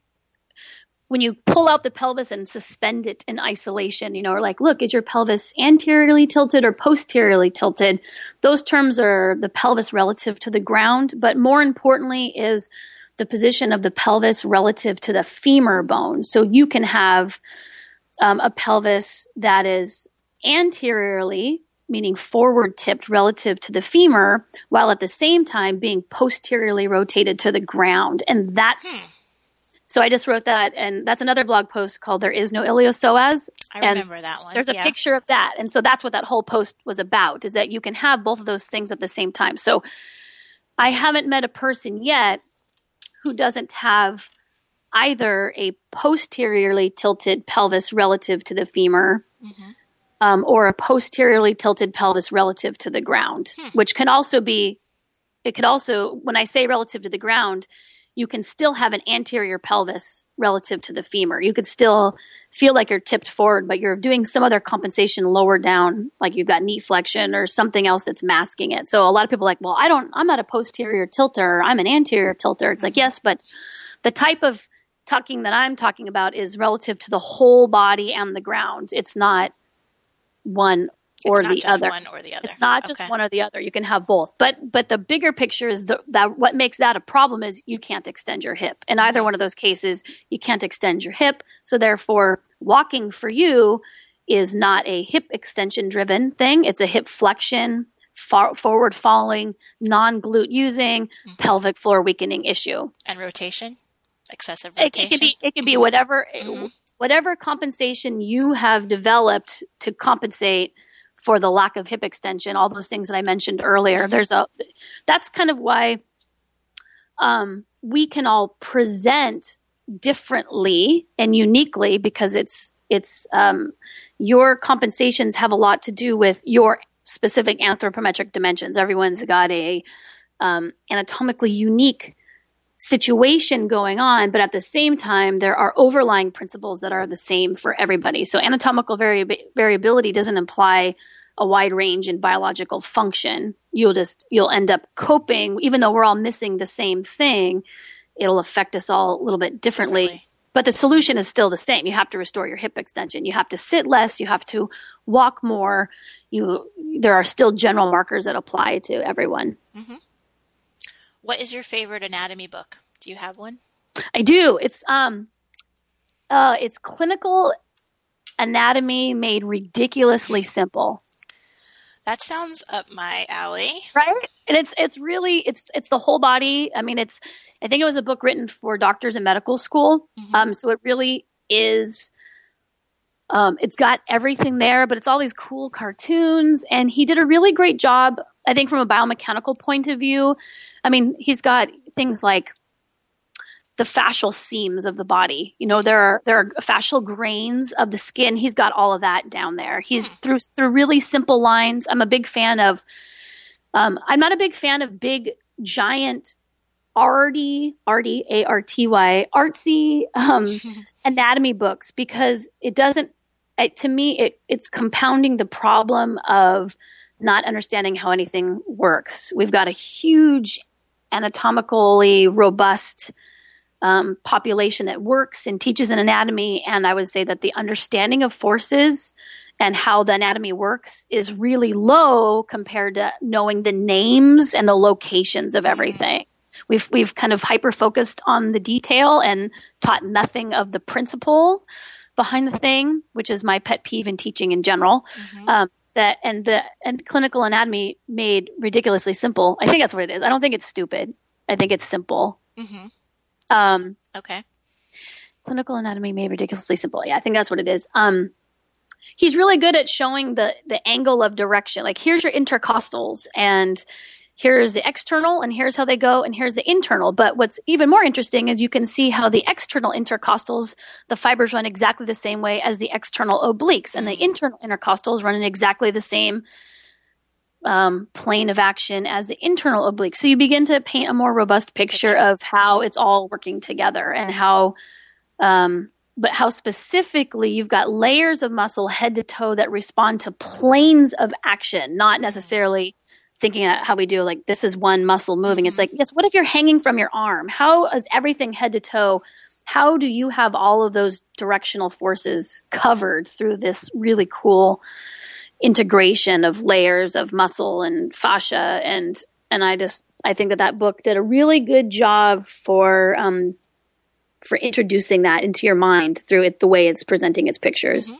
when you pull out the pelvis and suspend it in isolation you know or like look is your pelvis anteriorly tilted or posteriorly tilted those terms are the pelvis relative to the ground but more importantly is the position of the pelvis relative to the femur bone. So you can have um, a pelvis that is anteriorly, meaning forward tipped relative to the femur, while at the same time being posteriorly rotated to the ground. And that's. Hmm. So I just wrote that, and that's another blog post called "There Is No Iliopsoas." I remember that one. There's a yeah. picture of that, and so that's what that whole post was about: is that you can have both of those things at the same time. So I haven't met a person yet who doesn't have either a posteriorly tilted pelvis relative to the femur mm-hmm. um, or a posteriorly tilted pelvis relative to the ground, hmm. which can also be, it could also, when I say relative to the ground, you can still have an anterior pelvis relative to the femur. You could still feel like you're tipped forward, but you're doing some other compensation lower down, like you've got knee flexion or something else that's masking it. So a lot of people are like, well, I don't, I'm not a posterior tilter, I'm an anterior tilter. It's like, mm-hmm. yes, but the type of tucking that I'm talking about is relative to the whole body and the ground. It's not one or not the just other. one or the other. It's not just Okay. one or the other. You can have both. But but the bigger picture is the, that what makes that a problem is you can't extend your hip. In either one of those cases, you can't extend your hip. So therefore, walking for you is not a hip extension driven thing. It's a hip flexion, far, forward falling, non glute using, Mm-hmm. pelvic floor weakening issue. And rotation, excessive rotation. it can be it can be whatever Mhm. whatever compensation you have developed to compensate for the lack of hip extension all those things that i mentioned earlier. There's a that's kind of why um, we can all present differently and uniquely because it's it's um, your compensations have a lot to do with your specific anthropometric dimensions. Everyone's got a um, anatomically unique situation going on, but at the same time, there are overlying principles that are the same for everybody. So anatomical vari- variability doesn't imply a wide range in biological function. You'll just you'll end up coping, even though we're all missing the same thing. It'll affect us all a little bit differently. Differently. But the solution is still the same. You have to restore your hip extension. You have to sit less. You have to walk more. You there are still general markers that apply to everyone. Mm-hmm. What is your favorite anatomy book? Do you have one? I do. It's um uh it's clinical anatomy made ridiculously simple. That sounds up my alley. Right? And it's it's really it's it's the whole body. I mean it's I think it was a book written for doctors in medical school. Um so it really is um, it's got everything there, but it's all these cool cartoons. And he did a really great job, I think, from a biomechanical point of view. I mean, he's got things like the fascial seams of the body. You know, there are there are fascial grains of the skin. He's got all of that down there. He's through through really simple lines. I'm a big fan of. Um, I'm not a big fan of big giant arty arty a r t y artsy um, anatomy books because it doesn't. It, to me, it it's compounding the problem of not understanding how anything works. We've got a huge anatomically robust um, population that works and teaches an anatomy. And I would say that the understanding of forces and how the anatomy works is really low compared to knowing the names and the locations of everything. We've we've kind of hyper focused on the detail and taught nothing of the principle behind the thing, which is my pet peeve in teaching in general. Um, that and the and clinical anatomy made ridiculously simple. I think that's what it is. I don't think it's stupid. I think it's simple. hmm Um, Okay. clinical anatomy made ridiculously simple. Yeah, I think that's what it is. Um, he's really good at showing the the angle of direction. Like here's your intercostals, and here's the external, and here's how they go, and here's the internal. But what's even more interesting is you can see how the external intercostals, the fibers run exactly the same way as the external obliques, and the internal intercostals run in exactly the same um, plane of action as the internal oblique. So you begin to paint a more robust picture of how it's all working together and how, um, but how specifically you've got layers of muscle head to toe that respond to planes of action, not necessarily thinking at how we do like this is one muscle moving. It's like, yes, what if you're hanging from your arm? How is everything head to toe? How do you have all of those directional forces covered through this really cool integration of layers of muscle and fascia and and I just I think that that book did a really good job for um, for introducing that into your mind through it the way it's presenting its pictures.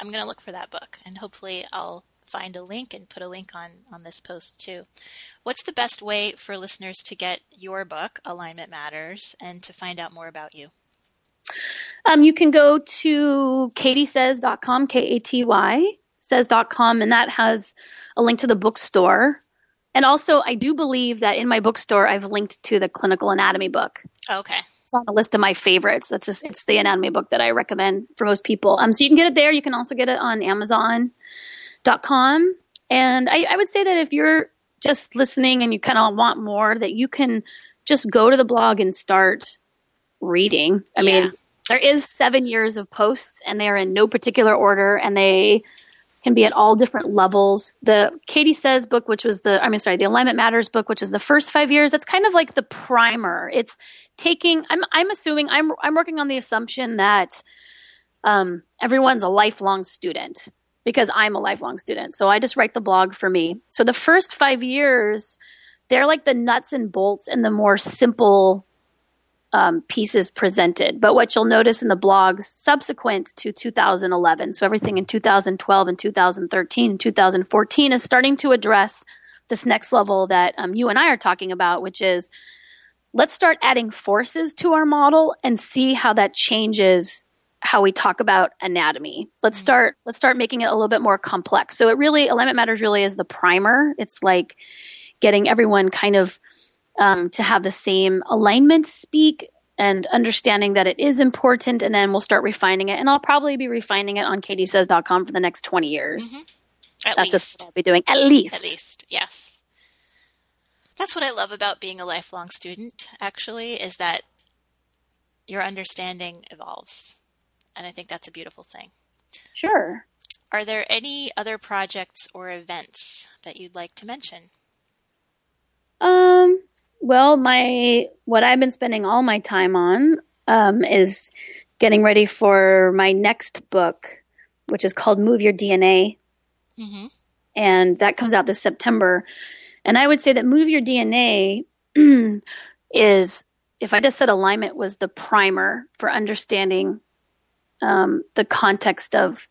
I'm going to look for that book and hopefully I'll find a link and put a link on on this post too. What's the best way for listeners to get your book Alignment Matters and to find out more about you? Um, you can go to katysays.com, K A T Y says.com, and that has a link to the bookstore. And also, I do believe that in my bookstore, I've linked to the clinical anatomy book. Okay. It's on a list of my favorites. That's just, it's the anatomy book that I recommend for most people. Um, so you can get it there. You can also get it on Amazon.com. And I, I would say that if you're just listening and you kind of want more, that you can just go to the blog and start reading. I Yeah. mean, there is seven years of posts, and they are in no particular order, and they can be at all different levels. The Katy Says book, which was the, I mean, sorry, the Alignment Matters book, which is the first five years, that's kind of like the primer. It's taking, I'm, I'm assuming, I'm, I'm working on the assumption that um, everyone's a lifelong student. Because I'm a lifelong student. So I just write the blog for me. So the first five years, they're like the nuts and bolts and the more simple um, pieces presented. But what you'll notice in the blogs subsequent to 2011, so everything in 2012 and 2013 and 2014 is starting to address this next level that um, you and I are talking about, which is let's start adding forces to our model and see how that changes how we talk about anatomy. Let's mm-hmm. start let's start making it a little bit more complex. So it really alignment matters really is the primer. It's like getting everyone kind of um, to have the same alignment speak and understanding that it is important and then we'll start refining it and i'll probably be refining it on katysays.com for the next 20 years mm-hmm. At that's least. just what i'll be doing at least at least yes that's what i love about being a lifelong student actually is that your understanding evolves and i think that's a beautiful thing sure are there any other projects or events that you'd like to mention um well, my what I've been spending all my time on um, is getting ready for my next book, which is called Move Your DNA, mm-hmm. and that comes out this September. And I would say that Move Your DNA is, if I just said alignment was the primer for understanding um, the context of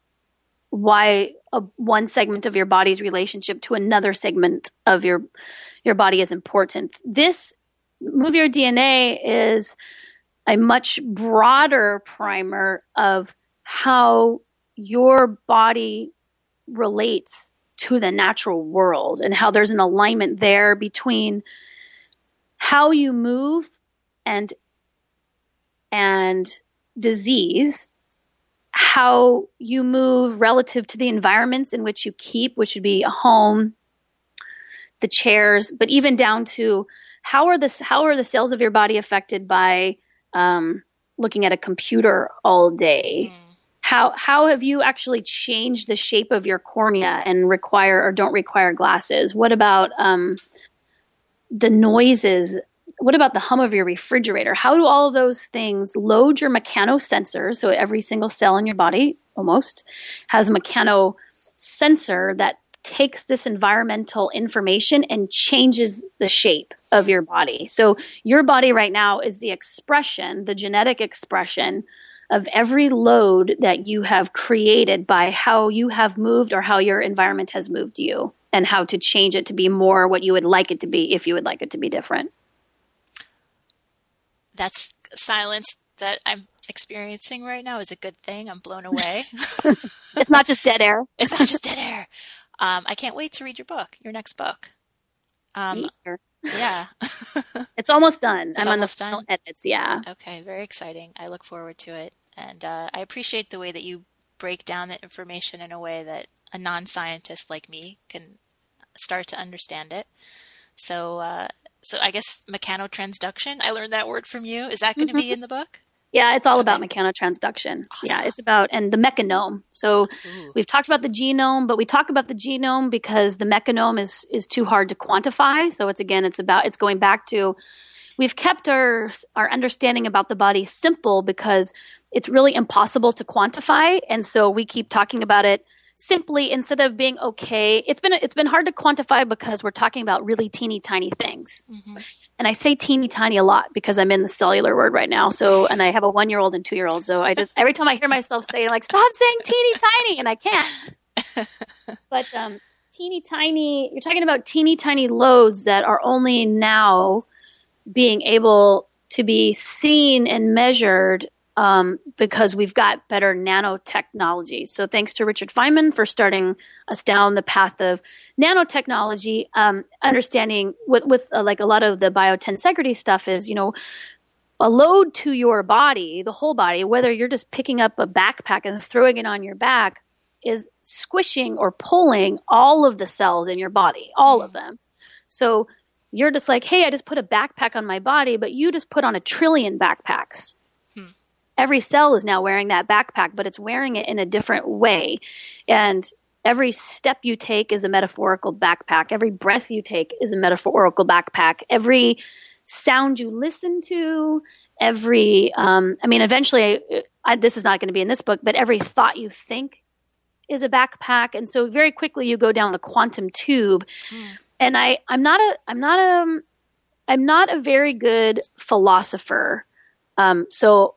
why a, one segment of your body's relationship to another segment of your your body is important. This Move Your DNA is a much broader primer of how your body relates to the natural world and how there's an alignment there between how you move and and disease how you move relative to the environments in which you keep which would be a home the chairs, but even down to how are the how are the cells of your body affected by um, looking at a computer all day? Mm. How how have you actually changed the shape of your cornea and require or don't require glasses? What about um, the noises? What about the hum of your refrigerator? How do all those things load your mechanosensors? So every single cell in your body almost has a mechanosensor that takes this environmental information and changes the shape of your body. So, your body right now is the expression, the genetic expression of every load that you have created by how you have moved or how your environment has moved you, and how to change it to be more what you would like it to be if you would like it to be different. That's silence that I'm experiencing right now is a good thing. I'm blown away. it's not just dead air. It's not just dead air. Um, I can't wait to read your book, your next book. Um, yeah, it's almost done. It's I'm almost on the final edits. Yeah. Okay, very exciting. I look forward to it, and uh, I appreciate the way that you break down the information in a way that a non-scientist like me can start to understand it. So, uh, so I guess mechanotransduction. I learned that word from you. Is that going to mm-hmm. be in the book? Yeah, it's all okay. about mechanotransduction. Awesome. Yeah, it's about and the mechanome. So Ooh. we've talked about the genome, but we talk about the genome because the mechanome is is too hard to quantify. So it's again, it's about it's going back to we've kept our our understanding about the body simple because it's really impossible to quantify, and so we keep talking about it simply instead of being okay. It's been it's been hard to quantify because we're talking about really teeny tiny things. Mm-hmm and I say teeny tiny a lot because I'm in the cellular word right now. So, and I have a one year old and two year old. So I just, every time I hear myself say like, stop saying teeny tiny. And I can't. but, um, teeny tiny, you're talking about teeny tiny loads that are only now being able to be seen and measured um, because we've got better nanotechnology. So thanks to Richard Feynman for starting us down the path of nanotechnology. Um, understanding with, with uh, like a lot of the biotensegrity stuff is, you know, a load to your body, the whole body, whether you're just picking up a backpack and throwing it on your back, is squishing or pulling all of the cells in your body, all of them. So you're just like, hey, I just put a backpack on my body, but you just put on a trillion backpacks every cell is now wearing that backpack, but it's wearing it in a different way. And every step you take is a metaphorical backpack. Every breath you take is a metaphorical backpack. Every sound you listen to, every, um, I mean, eventually, I, I, this is not going to be in this book, but every thought you think is a backpack, and so very quickly you go down the quantum tube. Mm. And I, I'm not a, I'm not a, I'm not a very good philosopher. Um, so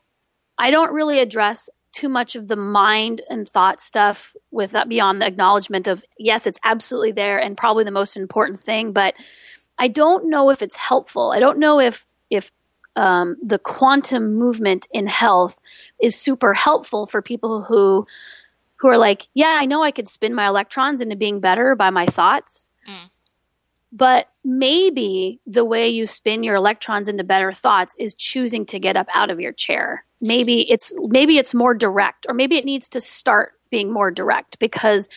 I don't really address too much of the mind and thought stuff with that beyond the acknowledgement of yes, it's absolutely there and probably the most important thing, but I don't know if it's helpful. I don't know if if um, the quantum movement in health is super helpful for people who who are like, yeah, I know I could spin my electrons into being better by my thoughts. Mm. But maybe the way you spin your electrons into better thoughts is choosing to get up out of your chair. Maybe it's maybe it's more direct or maybe it needs to start being more direct because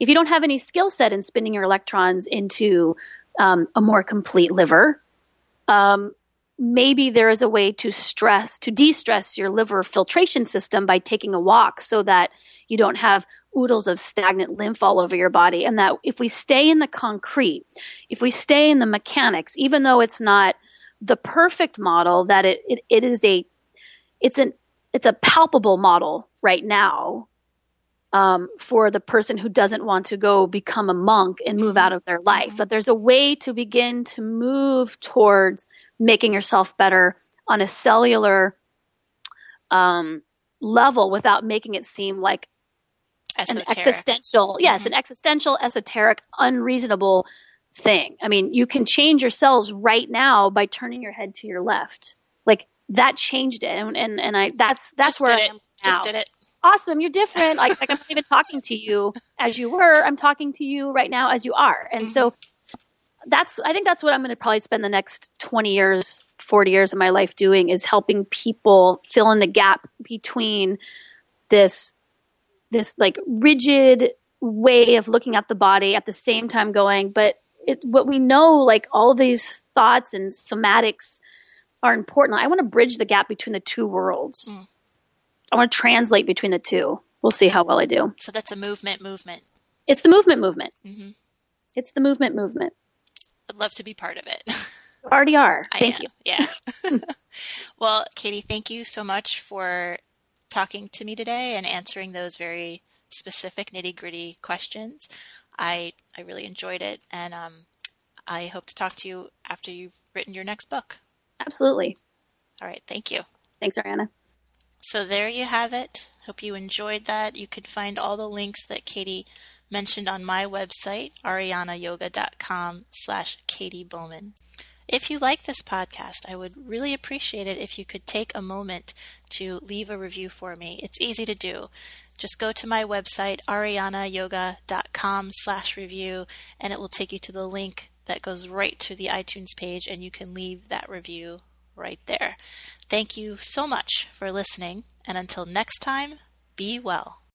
if you don't have any skill set in spinning your electrons into um, a more complete liver, um, maybe there is a way to stress, to de stress your liver filtration system by taking a walk so that you don't have oodles of stagnant lymph all over your body. And that if we stay in the concrete, if we stay in the mechanics, even though it's not the perfect model, that it, it, it is a, it's an, it's a palpable model right now um, for the person who doesn't want to go become a monk and move out of their life. Mm-hmm. That there's a way to begin to move towards making yourself better on a cellular um, level without making it seem like Esoteric. an existential, yes, mm-hmm. an existential, esoteric, unreasonable thing. I mean, you can change yourselves right now by turning your head to your left. Like that changed it, and and, and I that's that's Just where I am now. Just did it. Awesome, you're different. Like, like I'm not even talking to you as you were. I'm talking to you right now as you are, and mm-hmm. so that's I think that's what I'm going to probably spend the next 20 years, 40 years of my life doing is helping people fill in the gap between this this like rigid way of looking at the body at the same time going but it, what we know like all these thoughts and somatics are important. I want to bridge the gap between the two worlds. Mm. i want to translate between the two. We'll see how well i do. So that's a movement movement. It's the movement movement. Mm-hmm. it's the movement movement. I'd love to be part of it. You already are. I thank am. you. Yeah. Well Katy thank you so much for talking to me today and answering those very specific nitty gritty questions. I I really enjoyed it, and um, I hope to talk to you after you've written your next book. Absolutely. All right. Thank you. Thanks, Ariana. So there you have it. Hope you enjoyed that. You can find all the links that Katy mentioned on my website, arianayoga.com slash Katy Bowman. If you like this podcast, I would really appreciate it if you could take a moment to leave a review for me. It's easy to do. Just go to my website, arianayoga.com slash review, and it will take you to the link that goes right to the iTunes page, and you can leave that review right there. Thank you so much for listening, and until next time, be well.